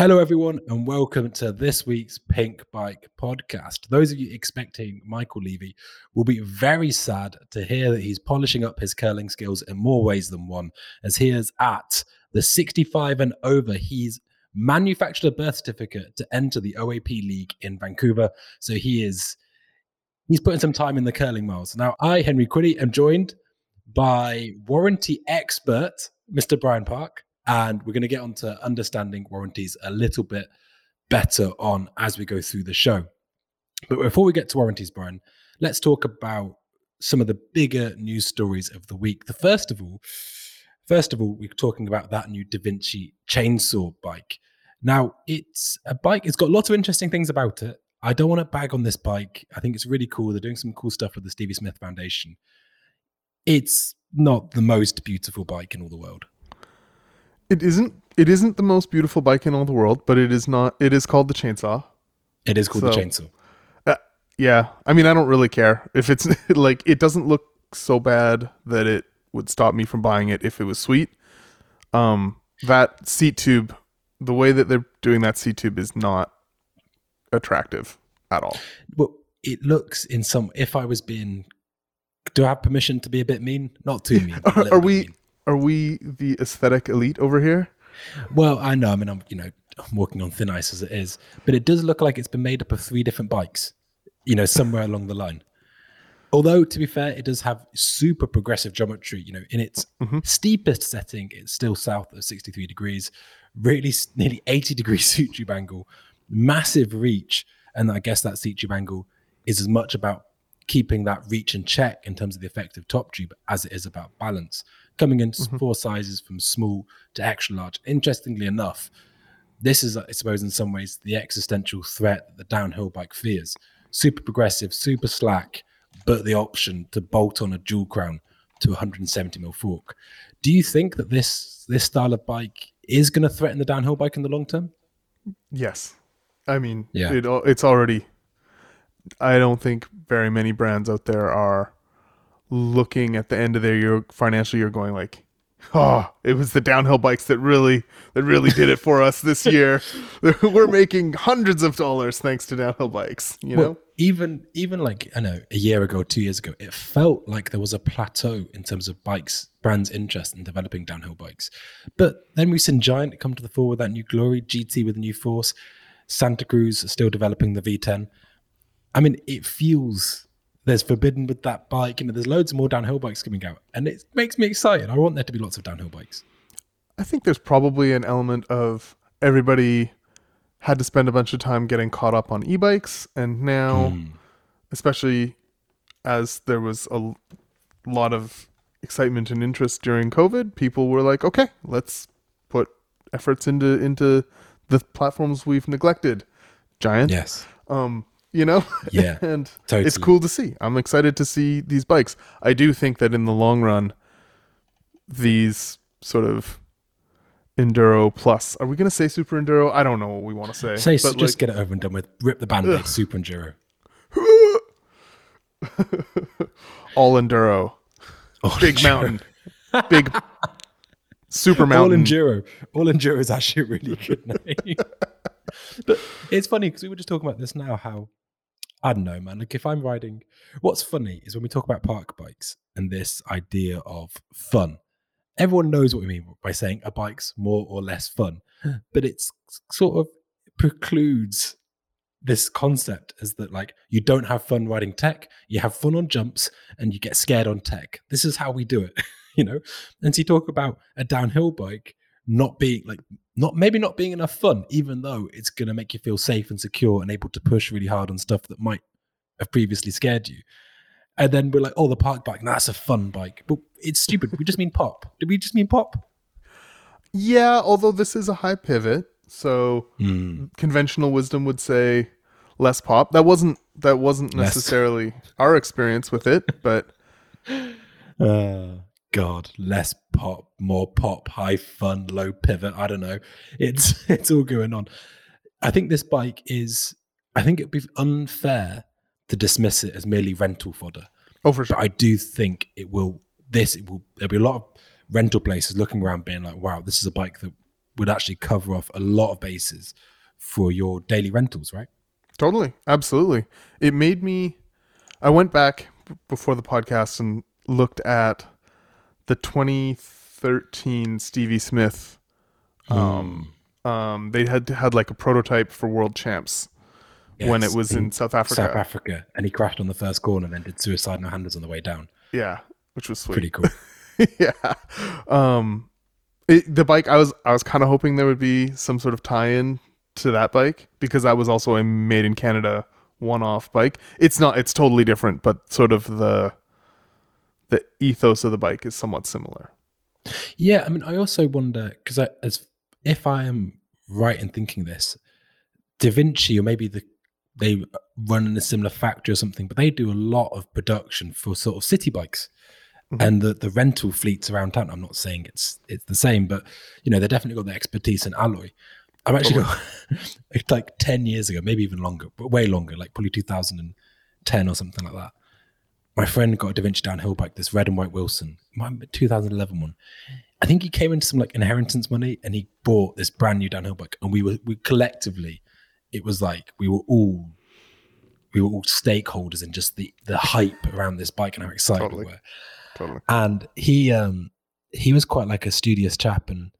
Hello, everyone, and welcome to this week's Pinkbike podcast. Those of you expecting Michael Levy will be very sad to hear that he's polishing up his curling skills in more ways than one, as he is at the 65 and over. He's manufactured a birth certificate to enter the OAP League in Vancouver. So he is he's putting some time in the curling miles. Now, I, Henry Quinney, am joined by warranty expert, Mr. Brian Park and we're going to get onto understanding warranties a little bit better on as we go through the show. But before we get to warranties, Brian, let's talk about some of the bigger news stories of the week. The first of all, first of all, we're talking about that new Devinci chainsaw bike. Now, it's a bike, it's got lots of interesting things about it. I don't want to bag on this bike. I think it's really cool. They're doing some cool stuff with the Stevie Smith Foundation. It's not the most beautiful bike in all the world. It isn't. It isn't the most beautiful bike in all the world, but it is not. It is called the chainsaw. It is called so, the chainsaw. Uh, yeah, I mean, I don't really care if it's like it doesn't look so bad that it would stop me from buying it if it was sweet. Um, that seat tube, the way that they're doing that seat tube is not attractive at all. Well, it looks in some. If I was being, do I have permission to be a bit mean? Not too mean. are, are we? Mean are we the aesthetic elite over here? Well, I know. I mean, I'm you know I'm walking on thin ice as it is, but it does look like it's been made up of three different bikes. You know, somewhere along the line. Although to be fair, it does have super progressive geometry. You know, in its mm-hmm. steepest setting, it's still south of 63 degrees, really nearly 80 degree seat tube angle, massive reach, and I guess that seat tube angle is as much about keeping that reach in check in terms of the effective top tube as it is about balance coming in mm-hmm. four sizes from small to extra large. Interestingly enough, this is, I suppose, in some ways, the existential threat that the downhill bike fears. Super progressive, super slack, but the option to bolt on a dual crown to 170 mil fork. Do you think that this this style of bike is going to threaten the downhill bike in the long term? Yes, I mean, yeah. It, it's already. I don't think very many brands out there are looking at the end of their year financial year going like oh it was the downhill bikes that really that really did it for us this year. We're making hundreds of dollars thanks to downhill bikes you well, know? even even like i know a year ago two years ago it felt like there was a plateau in terms of bikes brands interest in developing downhill bikes. But then we've seen giant come to the fore with that new glory gt with a new force. Santa cruz still developing the v10 i mean it feels there's forbidden with that bike. You know, there's loads more downhill bikes coming out, and it makes me excited. I want there to be lots of downhill bikes. I think there's probably an element of everybody had to spend a bunch of time getting caught up on e-bikes, and now, mm. especially as there was a lot of excitement and interest during COVID, people were like, "Okay, let's put efforts into into the platforms we've neglected." Giant, yes. Um, you know? Yeah. and totally. it's cool to see. I'm excited to see these bikes. I do think that in the long run, these sort of enduro plus are we going to say super enduro i don't know what we want to say say but just like, get it over and done with rip the band-aid super enduro all enduro all big enduro. mountain big super mountain all enduro all enduro is actually a really good name but it's funny because we were just talking about this now how I don't know, man. Like if I'm riding, what's funny is when we talk about park bikes and this idea of fun. Everyone knows what we mean by saying a bike's more or less fun, but it's sort of precludes this concept is that like you don't have fun riding tech, you have fun on jumps, and you get scared on tech. This is how we do it, you know. And so you talk about a downhill bike not being like not maybe not being enough fun, even though it's going to make you feel safe and secure and able to push really hard on stuff that might have previously scared you. And then we're like, oh, the park bike, that's a fun bike. But it's stupid. we just mean pop. Did we just mean pop? Yeah, although this is a high pivot. So mm. conventional wisdom would say less pop. That wasn't that wasn't necessarily less. our experience with it, but uh, God, less pop, more pop, high fun, low pivot. I don't know. It's it's all going on. I think this bike is. I think it'd be unfair to dismiss it as merely rental fodder. Oh, for sure. But I do think it will. This it will. There'll be a lot of rental places looking around, being like, "Wow, this is a bike that would actually cover off a lot of bases for your daily rentals, right? Totally. Absolutely. It made me I went back before the podcast and looked at the 2013 Stevie Smith um um they had had like a prototype for world champs when it Yes, was in South Africa. South Africa, and he crashed on the first corner and then did suicide no handers on the way down. Yeah, which was sweet. Pretty cool. yeah. Um it, the bike I was I was kind of hoping there would be some sort of tie-in to that bike because that was also a made in Canada one-off bike. It's not it's totally different, but sort of the the ethos of the bike is somewhat similar. Yeah, I mean, I also wonder because as if I am right in thinking this, Devinci or maybe the they run in a similar factory or something, but they do a lot of production for sort of city bikes Mhm. and the, the rental fleets around town. I'm not saying it's it's the same, but you know they definitely got the expertise in alloy. I've actually got like ten years ago, maybe even longer, but way longer, like probably 2010 or something like that. My friend got a Devinci downhill bike, this red and white Wilson, might 2011 one. I think he came into some like inheritance money and he bought this brand new downhill bike, and we were we collectively, it was like we were all we were all stakeholders in just the the hype around this bike and how excited Totally. we were. Totally. And he um he was quite like a studious chap and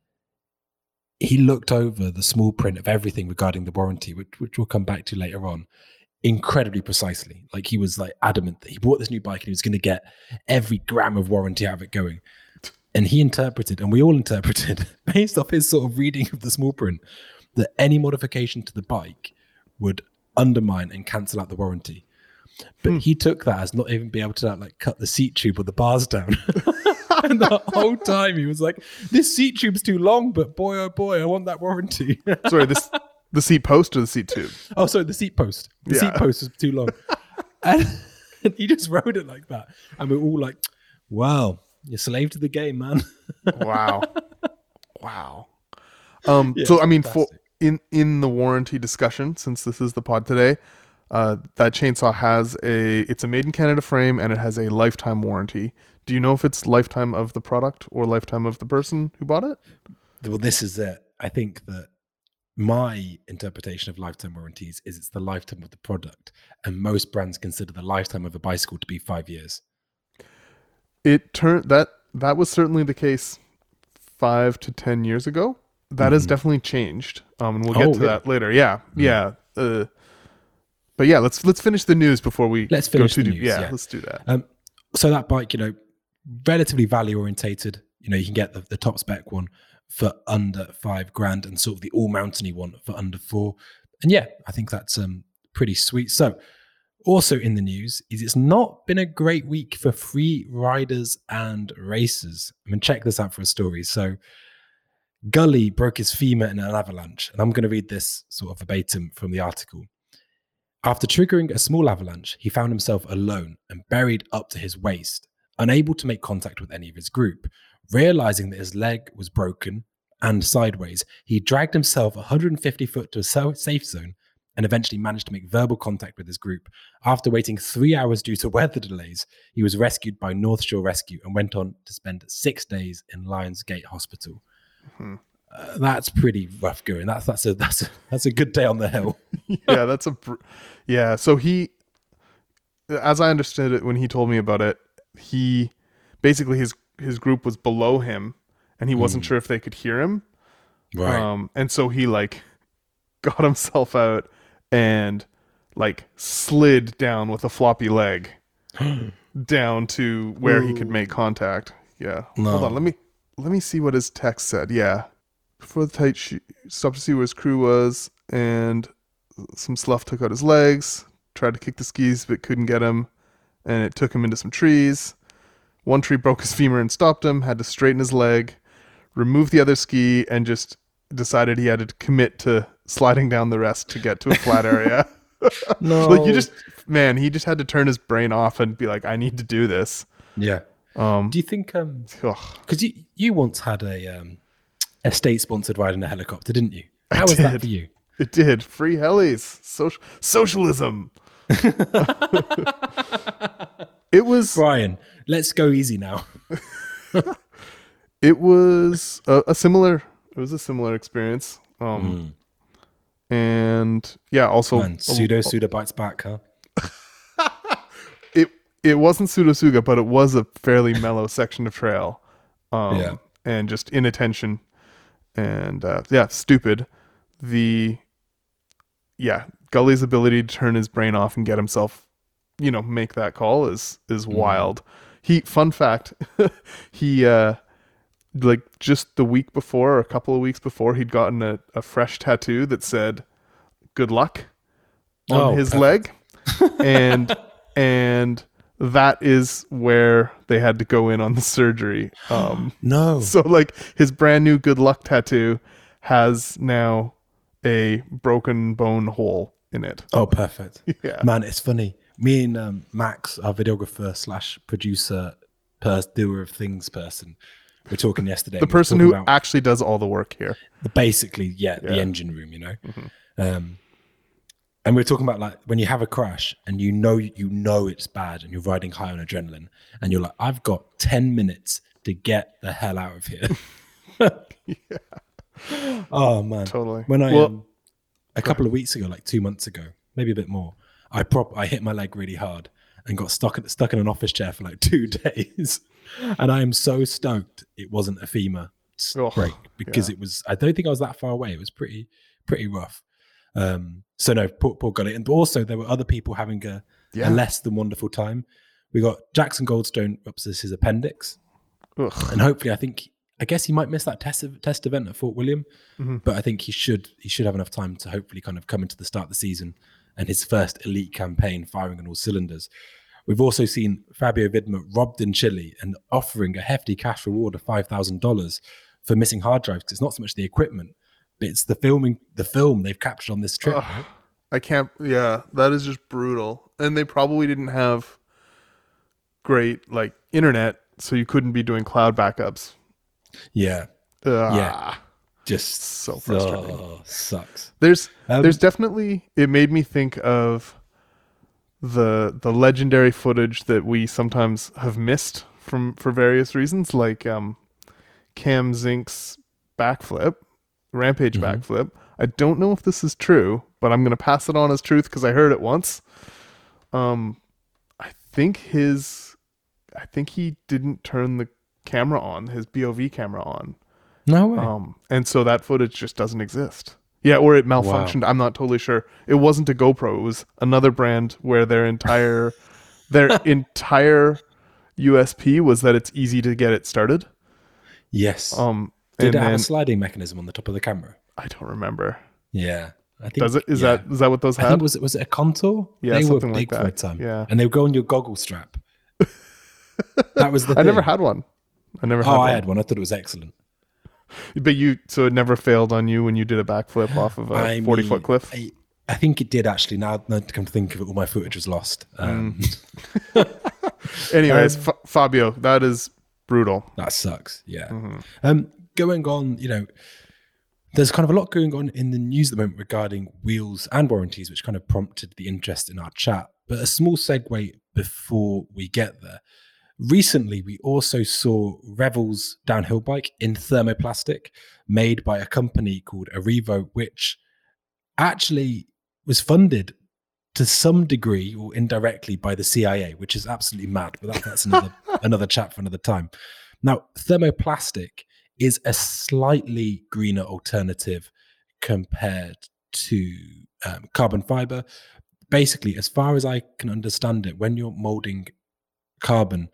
he looked over the small print of everything regarding the warranty, which which we'll come back to later on, incredibly precisely. Like he was like adamant that he bought this new bike and he was going to get every gram of warranty out of it going. And he interpreted, and we all interpreted, based off his sort of reading of the small print, that any modification to the bike would undermine and cancel out the warranty. But Hmm. he took that as not even be able to like cut the seat tube or the bars down. and the whole time he was like, "This seat tube's too long, but boy oh boy, I want that warranty." Sorry, this the seat post or the seat tube? oh, sorry, the seat post. The Yeah. seat post was too long, and, and he just rode it like that, and we're all like, "Wow, you're slave to the game, man." Wow. wow. Um Yeah, so I mean for in in the warranty discussion since this is the pod today, uh that chainsaw has a it's a made in Canada frame and it has a lifetime warranty. Do you know if it's lifetime of the product or lifetime of the person who bought it? well, this is it. I think that my interpretation of lifetime warranties is it's the lifetime of the product, and most brands consider the lifetime of a bicycle to be five years. It turned that that was certainly the case 5 to 10 years ago. That has Mhm. definitely changed. Um and we'll get Oh, to really? that later. Yeah. Mhm. Yeah. Uh but yeah, let's let's finish the news before we Let's go finish the news, Yeah, yeah. let's do that. Um, so that bike, you know, relatively value orientated. You know, you can get the, the top spec one for under five grand, and sort of the all mountainy one for under four. And yeah, I think that's um pretty sweet. So, also in the news is it's not been a great week for free riders and racers. I mean, check this out for a story. So. Gully broke his femur in an avalanche, and I'm going to read this sort of verbatim from the article. After triggering a small avalanche, he found himself alone and buried up to his waist, unable to make contact with any of his group. Realizing that his leg was broken and sideways, he dragged himself 150 foot to a safe zone and eventually managed to make verbal contact with his group. After waiting three hours due to weather delays, he was rescued by North Shore Rescue and went on to spend six days in Lionsgate Hospital. Hmm. Uh, that's pretty rough going. That's that's a that's a that's a good day on the hill. yeah, that's a br- yeah. So he, as I understood it when he told me about it, he basically his his group was below him, and he wasn't Hmm. sure if they could hear him. Right. Um, and so he like got himself out and like slid down with a floppy leg down to where he could make contact. Yeah. No. Hold on. Let me let me see what his text said. Yeah. Before the tight she stopped to see where his crew was, and some slough took out his legs. Tried to kick the skis, but couldn't get him, and it took him into some trees. One tree broke his femur and stopped him. Had to straighten his leg, remove the other ski, and just decided he had to commit to sliding down the rest to get to a flat area. no. like you just, man, he just had to turn his brain off and be like, "I need to do this." yeah. Um, Do you think um because you you once had a um a state sponsored ride in a helicopter, didn't you? I How was that for you? It did. Free helis. Social socialism. It was Brian, let's go easy now. it was a, a similar it was a similar experience. Um, Mm. and yeah, also Man, pseudo pseudo bites back, huh? it it wasn't Pseudotsuga, but it was a fairly mellow section of trail. Um, Yeah. and just inattention and uh, yeah, stupid. The yeah, Gully's ability to turn his brain off and get himself, you know, make that call is is wild. He fun fact, he uh like just the week before or a couple of weeks before he'd gotten a, a fresh tattoo that said good luck on Oh, his perfect. leg and and that is where they had to go in on the surgery um No. so like his brand new good luck tattoo has now a broken bone hole in it Oh, perfect. yeah Man, it's funny. Me and um, Max, our videographer slash producer, per- doer of things person, we're talking yesterday. the we person who actually does all the work here the- basically, yeah, the Yeah. Mm-hmm. engine room, you know. Um, and we are talking about like when you have a crash and you know you know it's bad and you're riding high on adrenaline and you're like, I've got ten minutes to get the hell out of here. yeah. Oh man, Totally. When I Well- um, a couple of weeks ago, like two months ago, maybe a bit more, I prop I hit my leg really hard and got stuck in, stuck in an office chair for like two days. And I am so stoked it wasn't a femur Oh, break because yeah. it was. I don't think I was that far away. It was pretty pretty rough. Um, so no, poor, poor got it. And also there were other people having a, Yeah. a less than wonderful time. We got Jackson Goldstone ruptures his appendix, Ugh. and hopefully, I think I guess he might miss that test test event at Fort William, Mhm. but I think he should he should have enough time to hopefully kind of come into the start of the season and his first elite campaign firing on all cylinders. We've also seen Fabio Wibmer robbed in Chile and offering a hefty cash reward of five thousand dollars for missing hard drives because it's not so much the equipment, but it's the filming the film they've captured on this trip. Ugh. I can't. Yeah, that is just brutal. And they probably didn't have great like internet, so you couldn't be doing cloud backups. Yeah, Ugh. Yeah. Just So frustrating. oh, sucks. There's Um, there's definitely it made me think of the the legendary footage that we sometimes have missed from for various reasons, like um, Cam Zink's backflip, Rampage Mhm. backflip. I don't know if this is true, but I'm gonna pass it on as truth because I heard it once. Um, I think his, I think he didn't turn the camera on, his POV camera on. No way. Um, and so that footage just doesn't exist. Yeah, or it malfunctioned. I'm not totally sure. It wasn't a GoPro. It was another brand where their entire their entire USP was that it's easy to get it started. yes. Um, Did it have a sliding mechanism on the top of the camera? I don't remember. Yeah, I think. Does it? Is yeah. that is that what those I think had? was it was it a contour? Yeah, they were something like big for that. a time. Yeah. and they would go on your goggle strap. that was the. I never had one. I never had Oh, one. I had one. I thought it was excellent. But you, so it never failed on you when you did a backflip off of a I 40 mean, foot cliff. I, I think it did actually. Now, now to come to think of it, all my footage was lost. Um, Anyways, um, Fa- Fabio, that is brutal. that sucks. Yeah. Mm-hmm. Um, going on, you know, there's kind of a lot going on in the news at the moment regarding wheels and warranties, which kind of prompted the interest in our chat. But a small segue before we get there. Recently, we also saw Revel's downhill bike in thermoplastic made by a company called Arevo, which actually was funded to some degree or indirectly by the CIA, which is absolutely mad. But that, that's another another chat for another time. Now, thermoplastic is a slightly greener alternative compared to um, carbon fiber. Basically, as far as I can understand it, when you're molding carbon,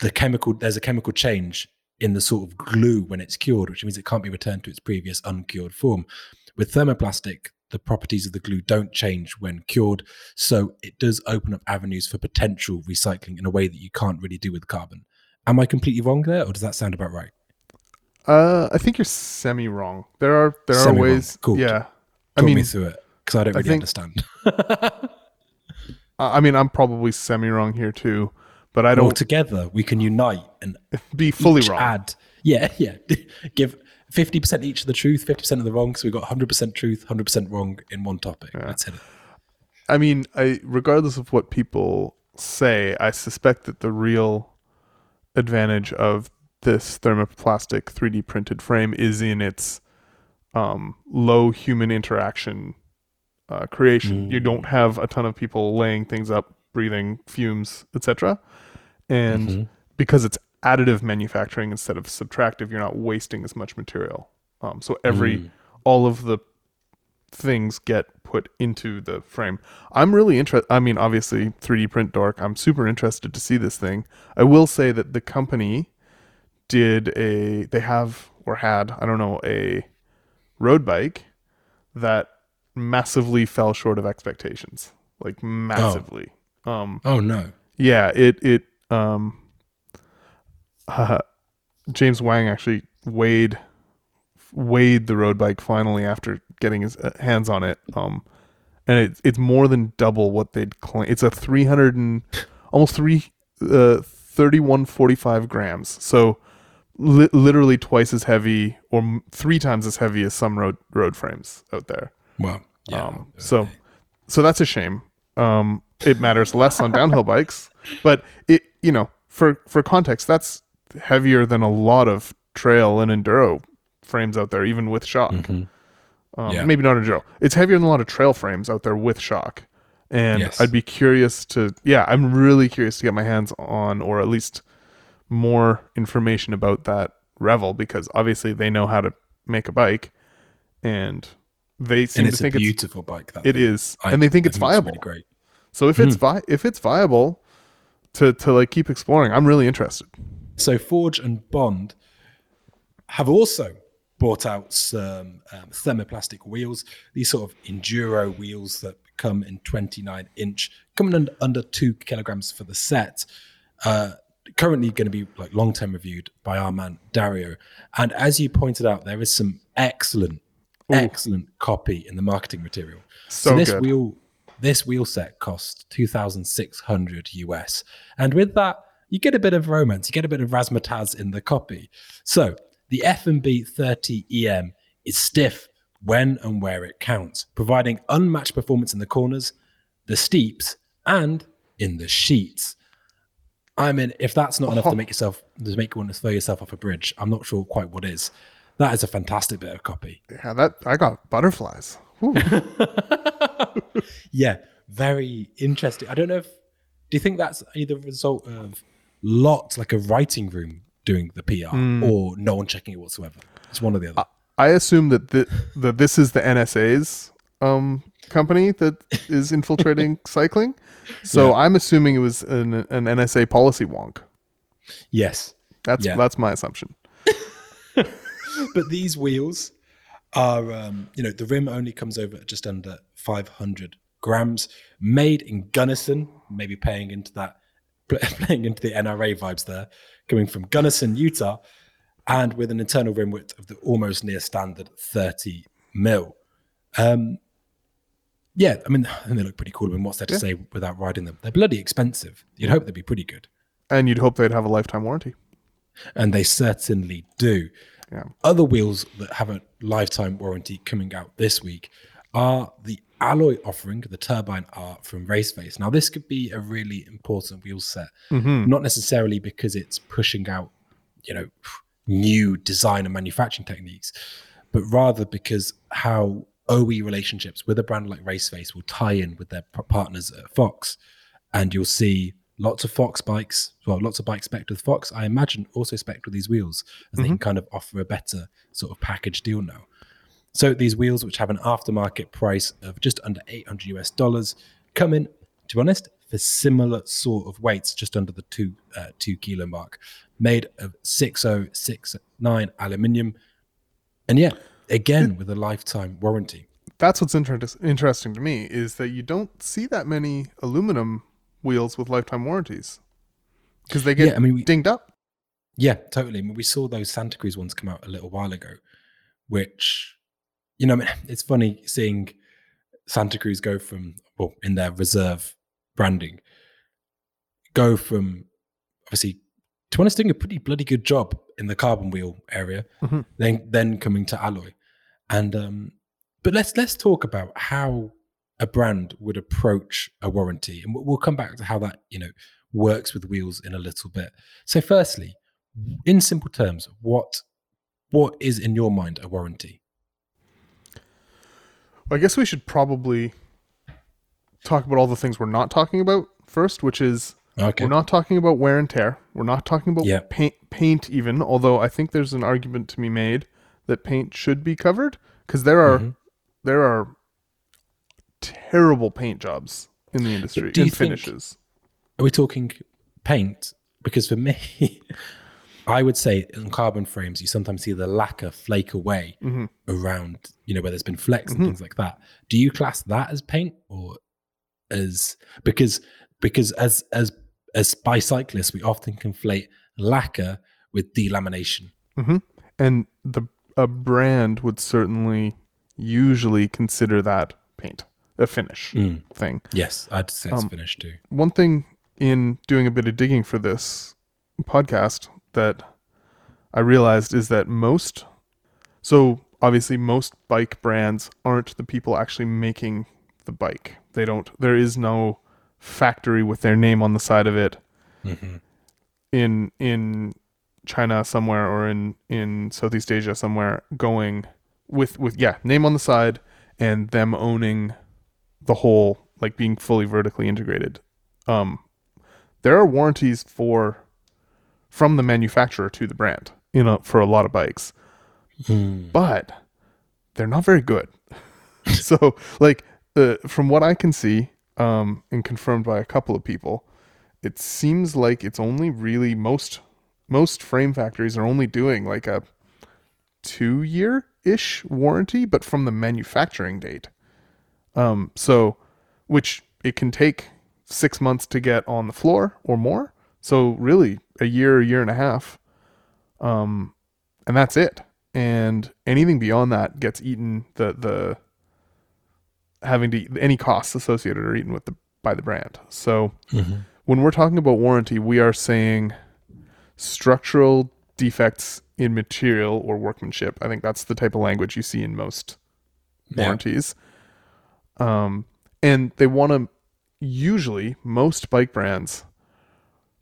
the chemical there's a chemical change in the sort of glue when it's cured, which means it can't be returned to its previous uncured form. With thermoplastic, the properties of the glue don't change when cured, so it does open up avenues for potential recycling in a way that you can't really do with carbon. Am I completely wrong there, or does that sound about right? Uh, I think you're semi wrong. There are there are Semi-wrong. ways. Cool. Yeah, I Talk mean, me through it because I don't I really think- understand. I mean, I'm probably semi wrong here too, but I don't All together, we can unite and be fully wrong. add. Yeah, yeah. Give fifty percent each of the truth, fifty percent of the wrong. So we've got hundred percent truth, hundred percent wrong in one topic. Let's hit it. I mean, I regardless of what people say, I suspect that the real advantage of this thermoplastic 3D printed frame is in its um, low human interaction uh, creation. You Mm. don't have a ton of people laying things up, breathing fumes, etc. And Mhm. because it's additive manufacturing instead of subtractive, you're not wasting as much material. Um, so every Mm. all of the things get put into the frame. I'm really interested. I mean, obviously, 3D print dork. I'm super interested to see this thing. I will say that the company did a. They have or had I don't know a road bike that massively fell short of expectations. Like massively. Um, Oh no. yeah, it it um uh, James Huang actually weighed weighed the road bike finally after getting his uh, hands on it. Um and it's it's more than double what they'd claim. It's a 300 and almost 3 uh 3145 grams. So li- literally twice as heavy or m- three times as heavy as some road road frames out there. Wow. yeah. Um, so, so that's a shame. Um, it matters less on downhill bikes, but it, you know, for for context, that's heavier than a lot of trail and enduro frames out there, even with shock. Mhm. Um, Yeah. Maybe not enduro. It's heavier than a lot of trail frames out there with shock. And Yes. I'd be curious to, yeah, I'm really curious to get my hands on, or at least more information about that Revel, because obviously they know how to make a bike, and they seem and to it's a think it's beautiful bike. That it thing. is, I- and they think I it's viable. really great. so if Hmm. it's vi- if it's viable to to like keep exploring, I'm really interested. So Forge and Bond have also brought out some um, thermoplastic wheels. These sort of enduro wheels that come in 29 inch, coming under, under two kilograms for the set. Uh, currently going to be like long term reviewed by our man Dario. And as you pointed out, there is some excellent, excellent copy in the marketing material. So, this good. wheel this wheel set cost 2600 US. And with that, you get a bit of romance, you get a bit of razzmatazz in the copy. So, the F&B 30 EM is stiff when and where it counts, providing unmatched performance in the corners, the steeps, and in the sheets. I mean, if that's not enough to make yourself to make you want to throw yourself off a bridge, I'm not sure quite what is. That is a fantastic bit of copy. yeah, that I got butterflies. Yeah, very interesting. I don't know if do you think that's either a result of lots like a writing room doing the PR or no one checking it whatsoever? It's one or the other. I assume that the, that this is the NSA's um, company that is infiltrating cycling. So Yeah. I'm assuming it was an, an NSA policy wonk. yes. That's Yeah. that's my assumption. But these wheels are um, you know, the rim only comes over at just under 500 grams, made in Gunnison, maybe paying into that playing into the NRA vibes there, coming from Gunnison, Utah, and with an internal rim width of the almost near standard 30 mil. Um, yeah, I mean, think they look pretty cool. I mean, what's there to Yeah. say without riding them? They're bloody expensive. You'd hope they'd be pretty good. And you'd hope they'd have a lifetime warranty. And they certainly do. Yeah. Other wheels that have a lifetime warranty coming out this week are the alloy offering, the Turbine R from Raceface. Now, this could be a really important wheel set, Mm-hmm. not necessarily because it's pushing out, you know, new design and manufacturing techniques, but rather because how OE relationships with a brand like Raceface will tie in with their partners at Fox. And you'll see lots of Fox bikes, well, lots of bikes spec with Fox. I imagine also spec with these wheels as they can kind of offer a better sort of package deal now. So these wheels, which have an aftermarket price of just under 800 US dollars, come in, to be honest, for similar sort of weights, just under the two uh, two kilo mark, made of 6069 aluminium, and yeah, again with a lifetime warranty. That's what's inter- interesting to me is that you don't see that many aluminum wheels with lifetime warranties because they get Yeah, I mean, we, dinged up. Yeah, totally. I mean, we saw those Santa Cruz ones come out a little while ago, which, you know, I mean, it's funny seeing Santa Cruz go from, well, in their reserve branding, go from obviously, to honest, doing a pretty bloody good job in the carbon wheel area, Mhm. then then coming to alloy, and um, but let's let's talk about how a brand would approach a warranty, and we'll- we'll come back to how that you know works with wheels in a little bit. So, firstly, in simple terms, what what is in your mind a warranty? I guess we should probably talk about all the things we're not talking about first, which is Okay. we're not talking about wear and tear. We're not talking about Yeah. paint, paint even. Although I think there's an argument to be made that paint should be covered because there are Mhm. there are terrible paint jobs in the industry and think- finishes. Are we talking paint? Because for me, I would say in carbon frames, you sometimes see the lacquer flake away Mhm. around, you know, where there's been flecks Mhm. and things like that. Do you class that as paint or as because because as as as bicyclists, we often conflate lacquer with delamination. And the a brand would certainly usually consider that paint a finish Mm. thing. Yes, I'd say it's Um, finished too. one thing in doing a bit of digging for this podcast that I realized is that most, so obviously, most bike brands aren't the people actually making the bike. They don't, there is no factory with their name on the side of it hmm in, in, China somewhere or in in Southeast Asia somewhere going with with yeah name on the side and them owning the whole like being fully vertically integrated. Um, there are warranties for from the manufacturer to the brand, you know, for a lot of bikes, Mm. but they're not very good. so like uh, from what I can see, um, and confirmed by a couple of people, it seems like it's only really most most frame factories are only doing like a two year ish warranty, but from the manufacturing date. Um, so which it can take six months to get on the floor or more. So really a year, a year and a half. Um, and that's it. And anything beyond that gets eaten the the having to any costs associated are eaten with the by the brand. So Mhm. when we're talking about warranty, we are saying structural defects in material or workmanship. I think that's the type of language you see in most Yeah. warranties. Um, and they want to usually most bike brands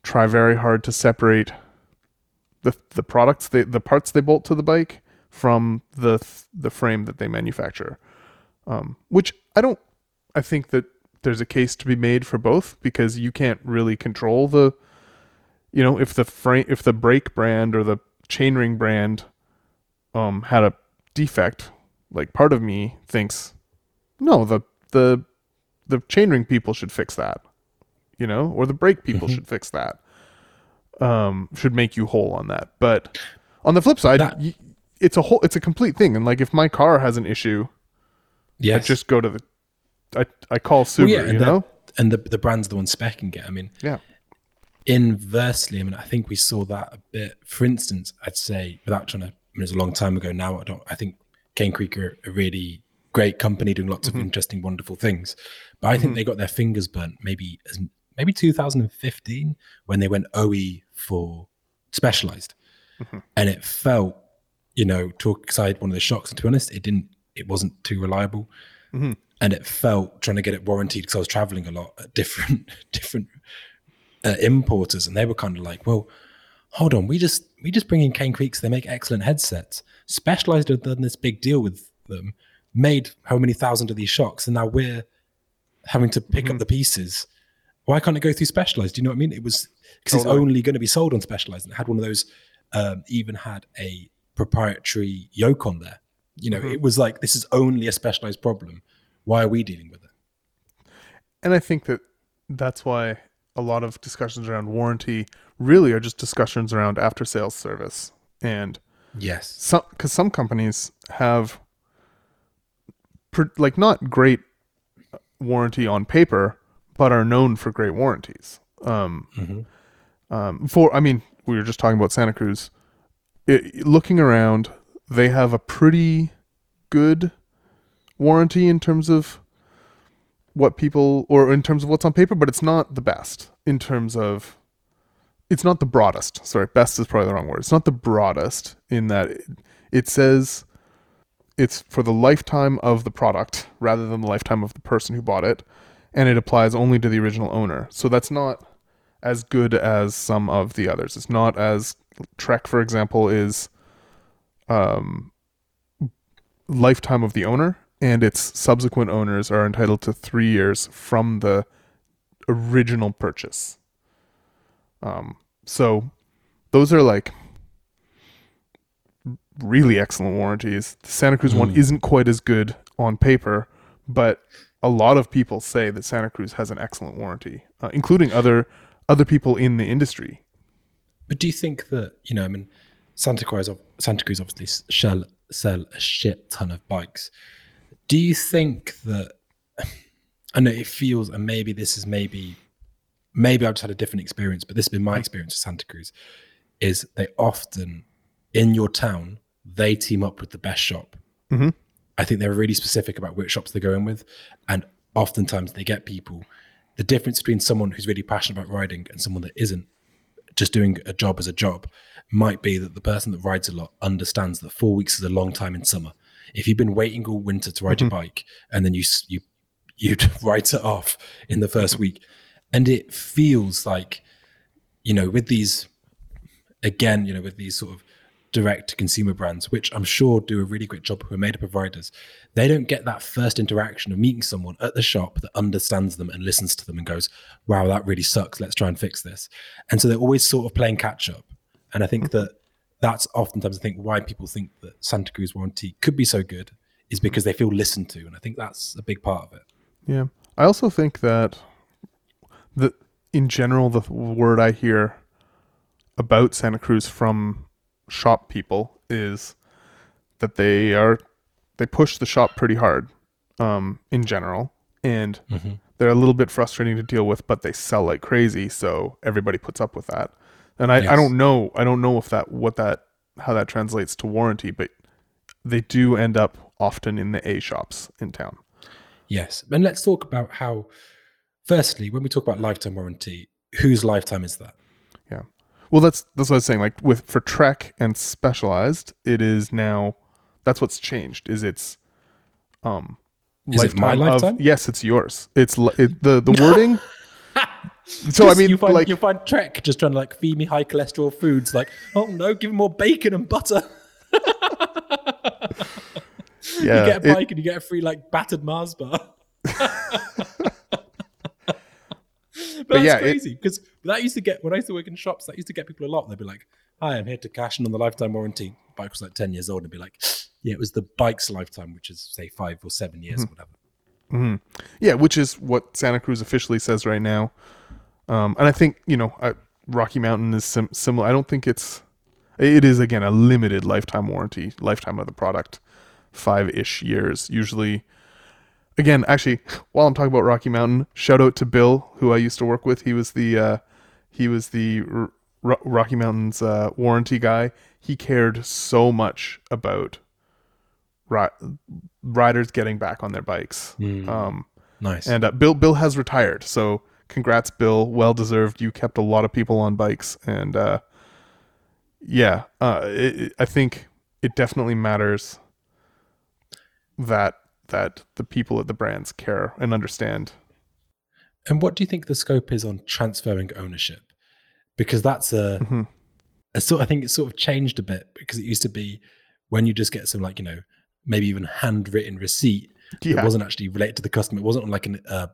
try very hard to separate the the products they the parts they bolt to the bike from the the frame that they manufacture. Um, which I don't I think that there's a case to be made for both because you can't really control the you know if the frame if the brake brand or the chainring brand um had a defect like part of me thinks no the the the chainring people should fix that you know or the brake people Mhm. should fix that um should make you whole on that but on the flip side That- y it's a whole it's a complete thing and like if my car has an issue yeah, just go to the I I call Well, yeah, you and the- know? and the the brand's the one specking it. I mean, Yeah. Inversely, I mean, I think we saw that a bit. For instance, I'd say without trying to, I mean, it was a long time ago now. I don't. I think Cane Creek are a really great company doing lots Mm-hmm. of interesting, wonderful things. But I think they got their fingers burnt maybe as maybe 2015 when they went OE for Specialized, Mm-hmm. and it felt, you know, talk aside one of the shocks. And to be honest, it didn't. It wasn't too reliable Mhm. and it felt trying to get it warranted because I was traveling a lot at different different uh, importers, and they were kind of like, "Well, hold on, we just we just bring in Cane Creeks. They make excellent headsets. Specialized have done this big deal with them, made how many thousand of these shocks, and now we're having to pick up the pieces. Why can't it go through Specialized? Do you know what I mean? It was because it's only going to be sold on Specialized, and had one of those. Um, even had a proprietary yoke on there. You know, it was like this is only a Specialized problem. Why are we dealing with it? And I think that that's why a lot of discussions around warranty really are just discussions around after sales service. And Yes. some cuz some companies have like not great warranty on paper but are known for great warranties. Um hmm um, for I mean, we were just talking about Santa Cruz. It, looking around, they have a pretty good warranty in terms of what people, or in terms of what's on paper, but it's not the best in terms of. It's not the broadest. Sorry, best is probably the wrong word. It's not the broadest in that it, it says it's for the lifetime of the product rather than the lifetime of the person who bought it, and it applies only to the original owner. So that's not as good as some of the others. It's not as Trek, for example, is um, lifetime of the owner, and its subsequent owners are entitled to three years from the original purchase. Um, so those are like really excellent warranties. The Santa Cruz one Mm. isn't quite as good on paper, but a lot of people say that Santa Cruz has an excellent warranty, uh, including other other people in the industry. But do you think that you know? I mean, Santa Cruz, Santa Cruz obviously shall sell a shit ton of bikes. Do you think that? I know it feels, and maybe this is maybe, maybe I've just had a different experience, but this has been my experience with Santa Cruz. Is they often in your town they team up with the best shop. Mhm. I think they're really specific about which shops they're going with, and oftentimes they get people. The difference between someone who's really passionate about riding and someone that isn't just doing a job as a job might be that the person that rides a lot understands that four weeks is a long time in summer. If you've been waiting all winter to ride your bike and then you you you write it off in the first week, and it feels like you know with these again you know with these sort of direct to consumer brands, which I'm sure do a really great job who are made up of riders, they don't get that first interaction of meeting someone at the shop that understands them and listens to them and goes, wow, that really sucks. Let's try and fix this. And so they're always sort of playing catch up. And I think mm-hmm. that that's oftentimes I think why people think that Santa Cruz warranty could be so good is because they feel listened to. And I think that's a big part of it. Yeah. I also think that the in general the word I hear about Santa Cruz from shop people is that they are they push the shop pretty hard um in general. And they're a little bit frustrating to deal with but they sell like crazy so everybody puts up with that. And I, I don't know i don't know if that what that how that translates to warranty but they do end up often in the a shops in town. Yes. And let's talk about how, firstly, when we talk about lifetime warranty, whose lifetime is that? Well, that's that's what I was saying. Like with for Trek and Specialized, it is now that's what's changed. Is it's um Is it my of- lifetime? yes, it's yours. It's it, the the wording. so I mean, you find, like you find Trek just trying to like feed me high cholesterol foods, like, oh no, give me more bacon and butter. yeah, you get a it- bike and you get a free like battered Mars bar. but, that's yeah, crazy because that used to get when I used to work in shops. That used to get people a lot. They'd be like, "Hi, I'm here to cash in on the lifetime warranty." Bike was like ten years old, and be like, "Yeah, it was the bike's lifetime, which is say five or seven years Mm-hmm. or whatever." yeah, which is what Santa Cruz officially says right now. Um, and I think you know uh, Rocky Mountain is sim- similar. I don't think it's it is again a limited lifetime warranty, lifetime of the product, five ish years usually. Again, actually, while I'm talking about Rocky Mountain, shout out to Bill, who I used to work with. He was the uh, he was the R- Ro- Rocky Mountain's uh, warranty guy. He cared so much about ri- riders getting back on their bikes. Um, Nice. and uh, Bill Bill has retired, so congrats, Bill. Well deserved. You kept a lot of people on bikes, and uh, yeah, uh, it, it- I think it definitely matters that that the people at the brands care and understand. And what do you think the scope is on transferring ownership? Because that's a, Mhm. a sort. I think it's sort of changed a bit because it used to be when you just get some like you know maybe even handwritten receipt Yeah. that wasn't actually related to the customer. It wasn't on like an uh,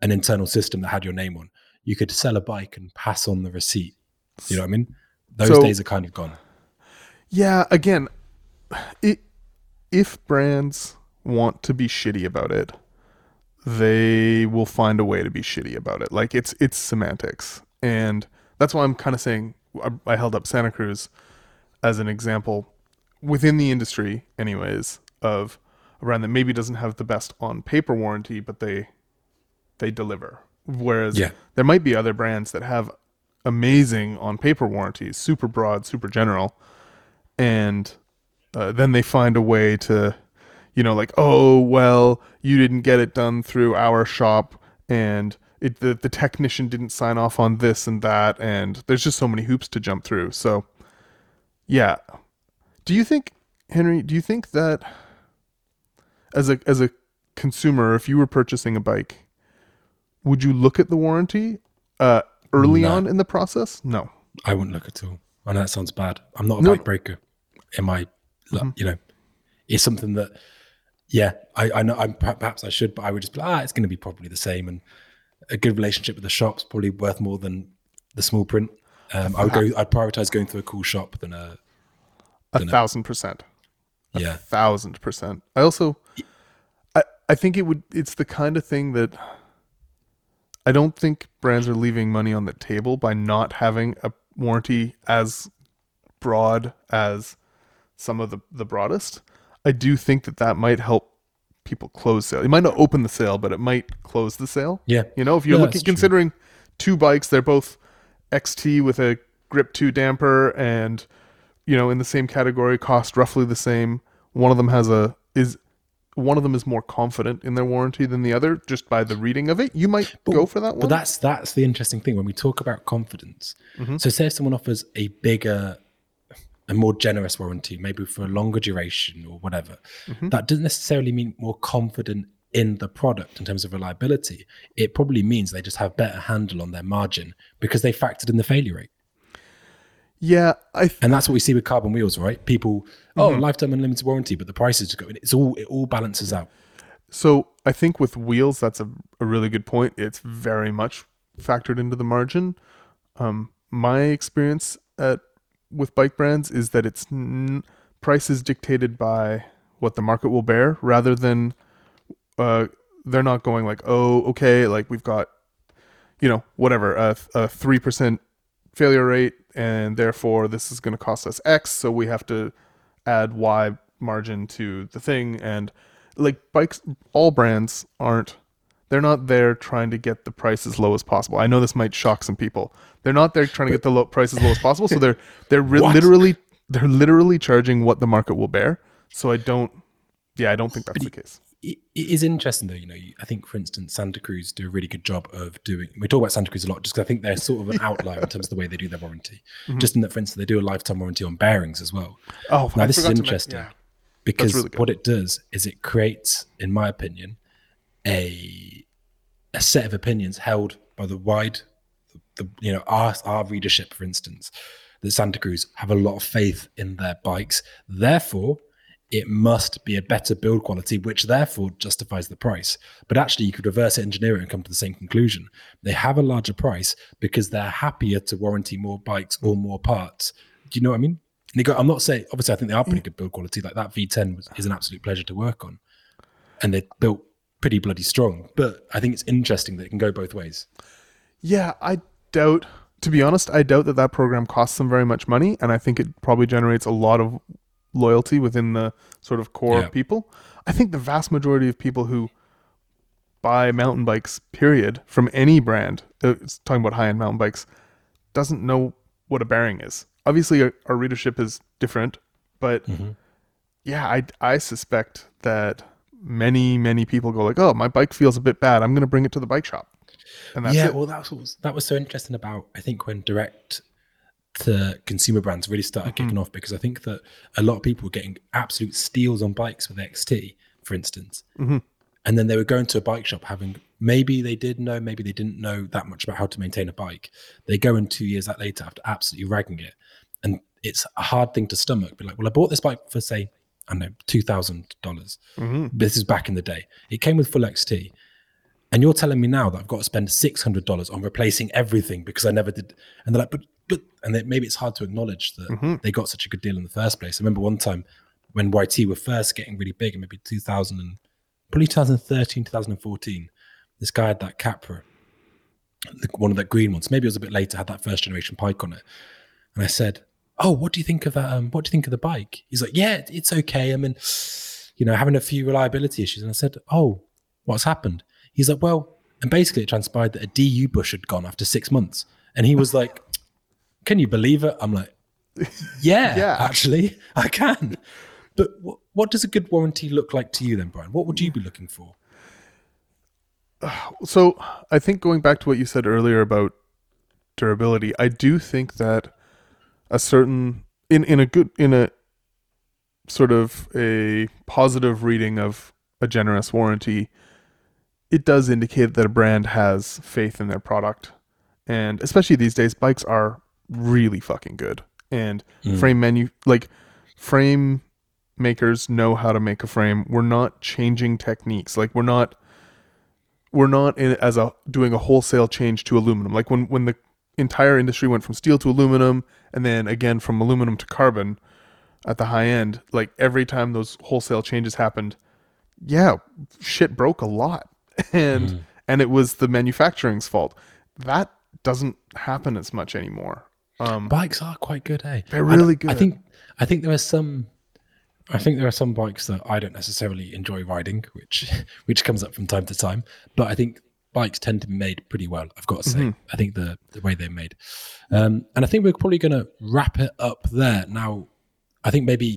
an internal system that had your name on. You could sell a bike and pass on the receipt. You know what I mean? Those So- days are kind of gone. Yeah, again, it, if brands want to be shitty about it, they will find a way to be shitty about it. Like it's it's semantics, and that's why I'm kind of saying I, I held up Santa Cruz as an example within the industry, anyways, of a brand that maybe doesn't have the best on paper warranty, but they they deliver. Whereas Yeah. there might be other brands that have amazing on paper warranties, super broad, super general, and uh, then they find a way to, you know, like, oh well, you didn't get it done through our shop, and it the, the technician didn't sign off on this and that, and there's just so many hoops to jump through. So, yeah, do you think, Henry? Do you think that as a as a consumer, if you were purchasing a bike, would you look at the warranty? Uh, early No. on in the process, no. I wouldn't look at all. I know that sounds bad. I'm not a No. bike breaker. In my, you know, it's something that, yeah, I, I know. I'm perhaps I should, but I would just be like, ah, it's going to be probably the same, and a good relationship with the shop's probably worth more than the small print. Um, I would go. I'd prioritize going through a cool shop than a A Dunno. thousand percent. yeah. thousand percent. I also, I, I think it would. It's the kind of thing that I don't think brands are leaving money on the table by not having a warranty as broad as some of the the broadest. I do think that that might help people close sale. It might not open the sale, but it might close the sale. Yeah. You know, if you're No, looking that's true. considering two bikes, they're both XT with a Grip 2 damper and you know, in the same category, cost roughly the same. One of them has a is one of them is more confident in their warranty than the other just by the reading of it. You might go for that one. But that's that's the interesting thing when we talk about confidence. Mm-hmm. So say if someone offers a bigger, a more generous warranty, maybe for a longer duration or whatever, that doesn't necessarily mean more confident in the product in terms of reliability. It probably means they just have better handle on their margin because they factored in the failure rate. yeah, I th- And that's what we see with carbon wheels, right? People, oh, lifetime unlimited warranty, but the price is just going. It's all it all balances out. So I think with wheels, that's a, a really good point. It's very much factored into the margin. Um, my experience at with bike brands is that it's n- price is dictated by what the market will bear, rather than uh, they're not going like, oh, okay, like we've got, you know, whatever a a three percent failure rate, and therefore this is going to cost us X, so we have to add Y margin to the thing. And like bikes all brands aren't they're not there trying to get the price as low as possible. I know this might shock some people. They're not there trying to get the low, price as low as possible. So they're they're re- literally they're literally charging what the market will bear. So I don't yeah, I don't think that's the case. it is interesting though, you know. I think, for instance, Santa Cruz do a really good job of doing. We talk about Santa Cruz a lot, just because I think they're sort of an outlier in terms of the way they do their warranty. Mm-hmm. Just in that, for instance, they do a lifetime warranty on bearings as well. Oh, Now I this is forgot to men- interesting yeah. because really what it does is it creates, in my opinion, a a set of opinions held by the wide, the you know our our readership, for instance, that Santa Cruz have a lot of faith in their bikes. Therefore, it must be a better build quality, which therefore justifies the price. But actually, you could reverse engineer it and come to the same conclusion. They have a larger price because they're happier to warranty more bikes or more parts. Do you know what I mean? And they go, I'm not saying, obviously, I think they are pretty mm. good build quality. Like that V10 was, is an absolute pleasure to work on. And they're built pretty bloody strong. But I think it's interesting that it can go both ways. Yeah, I doubt. To be honest, I doubt that that program costs them very much money, and I think it probably generates a lot of loyalty within the sort of core Yeah. people. I think the vast majority of people who buy mountain bikes, period, from any brand, uh, it's talking about high-end mountain bikes, doesn't know what a bearing is. Obviously, our, our readership is different, but yeah, I I suspect that many many people go like, "Oh, my bike feels a bit bad. I'm going to bring it to the bike shop," and that's yeah, it. well, that was that was so interesting about I think when direct to consumer brands really started Mm-hmm. kicking off because I think that a lot of people were getting absolute steals on bikes with XT, for instance, Mm-hmm. and then they were going to a bike shop having maybe they did know, maybe they didn't know that much about how to maintain a bike. They go in two years that later after absolutely ragging it, and it's a hard thing to stomach. Be like, well, I bought this bike for say I don't know two thousand dollars. Mhm. This is back in the day. It came with full XT. And you're telling me now that I've got to spend six hundred dollars on replacing everything because I never did. And they're like, but but, and then maybe it's hard to acknowledge that they got such a good deal in the first place. I remember one time when YT were first getting really big, in maybe 2000 and probably 2013, 2014. This guy had that Capra, the, one of that green ones. Maybe it was a bit later. Had that first generation Pike on it, and I said, "Oh, what do you think of that? Um, what do you think of the bike?" He's like, "Yeah, it's okay. I mean, you know, having a few reliability issues." And I said, "Oh, what's happened?" He's like, "Well," and basically it transpired that a DU bush had gone after six months, and he was like, "Can you believe it?" I'm like, "Yeah, Yeah. actually, I can." But what, what does a good warranty look like to you then, Brian? What would you be looking for? So I think going back to what you said earlier about durability, I do think that a certain in in a good in a sort of a positive reading of a generous warranty, it does indicate that a brand has faith in their product and especially these days, bikes are really fucking good. And Mm. frame menu, like frame makers know how to make a frame. We're not changing techniques. Like we're not, we're not in, as a doing a wholesale change to aluminum. Like when when the entire industry went from steel to aluminum, and then again from aluminum to carbon at the high end. Like every time those wholesale changes happened, yeah, shit broke a lot, and Mm. and it was the manufacturing's fault. That doesn't happen as much anymore. Um, Bikes are quite good, eh? They're I really I good. think I think there are some I think there are some bikes that I don't necessarily enjoy riding, which which comes up from time to time. But I think bikes tend to be made pretty well. I've got to say, Mhm. I think the the way they're made, um, and I think we're probably going to wrap it up there. Now, I think maybe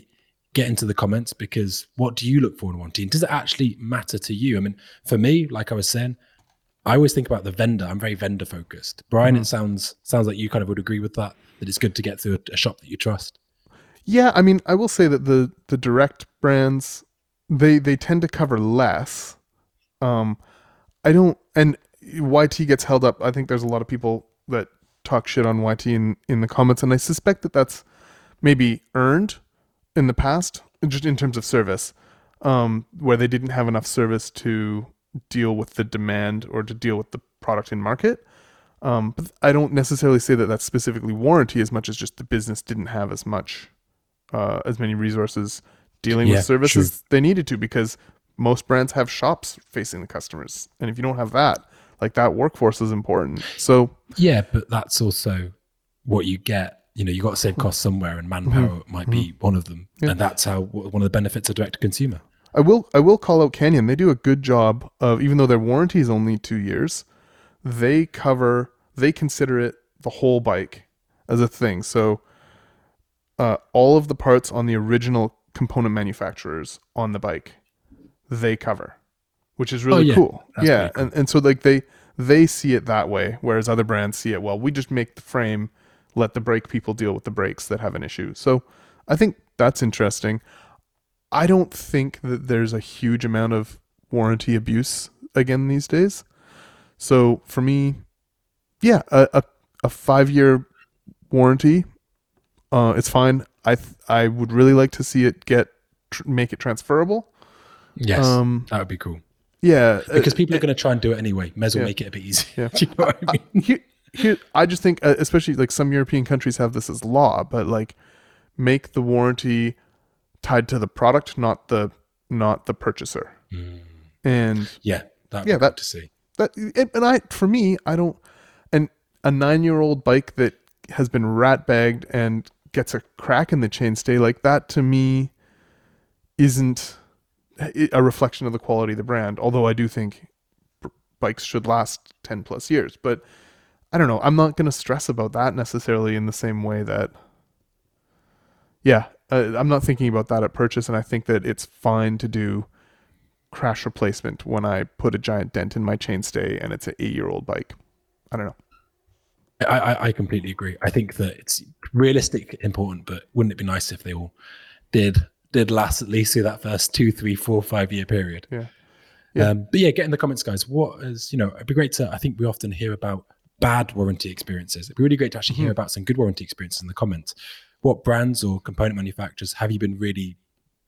get into the comments because what do you look for in one team? Does it actually matter to you? I mean, for me, like I was saying, I always think about the vendor. I'm very vendor focused. Brian, Mm-hmm. it sounds sounds like you kind of would agree with that. That it's good to get through a, a shop that you trust. Yeah, I mean, I will say that the the direct brands they they tend to cover less. Um, I don't, and YT gets held up. I think there's a lot of people that talk shit on YT in in the comments, and I suspect that that's maybe earned in the past, just in terms of service, um, where they didn't have enough service to deal with the demand or to deal with the product in market. Um, but I don't necessarily say that that's specifically warranty as much as just the business didn't have as much, uh, as many resources dealing Yeah, with services they needed to because most brands have shops facing the customers. And if you don't have that, like that workforce is important. So Yeah, but that's also what you get. You know, you got to save costs somewhere, and manpower might be one of them, Yeah. and that's how one of the benefits of direct to consumer. I will I will call out Canyon. They do a good job of even though their warranty is only two years, they cover they consider it the whole bike as a thing. So uh, all of the parts on the original component manufacturers on the bike, they cover, which is really Oh, yeah. cool. That's yeah, cool. and and so like they they see it that way, whereas other brands see it well. We just make the frame, let the brake people deal with the brakes that have an issue. So I think that's interesting. I don't think that there's a huge amount of warranty abuse again these days. So for me, yeah, a a, a five year warranty, uh, it's fine. I th- I would really like to see it get tr- make it transferable. Yes, Um, that would be cool yeah, uh, because people are going to try and do it anyway. May as well yeah. make it a bit easier. Yeah. Do you know what I mean? here, here, I just think, uh, especially like some European countries have this as law, but like make the warranty tied to the product, not the not the purchaser. And Yeah, that Yeah, that- to see. that and, I for me, I don't and a nine year old bike that has been rat bagged and gets a crack in the chainstay like that to me isn't a reflection of the quality of the brand. Although I do think bikes should last ten plus years, but I don't know. I'm not going to stress about that necessarily in the same way that. Yeah, uh, I'm not thinking about that at purchase, and I think that it's fine to do crash replacement when I put a giant dent in my chainstay and it's an eight year old bike. I don't know. I, I completely agree. I think that it's realistic, important, but wouldn't it be nice if they all did did last at least through that first two, three, four, five year period? Yeah. Yeah. Um, but yeah, get in the comments, guys. What is you know? It'd be great to. I think we often hear about bad warranty experiences. It'd be really great to actually Mm-hmm. hear about some good warranty experiences in the comments. What brands or component manufacturers have you been really,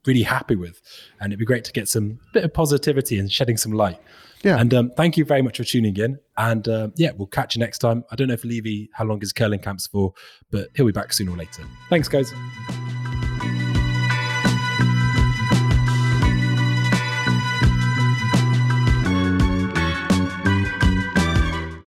really happy with? And it'd be great to get some bit of positivity and shedding some light. Yeah. And um, thank you very much for tuning in. And uh, yeah, we'll catch you next time. I don't know if Levy how long his curling camp's for, but he'll be back sooner or later. Thanks, guys.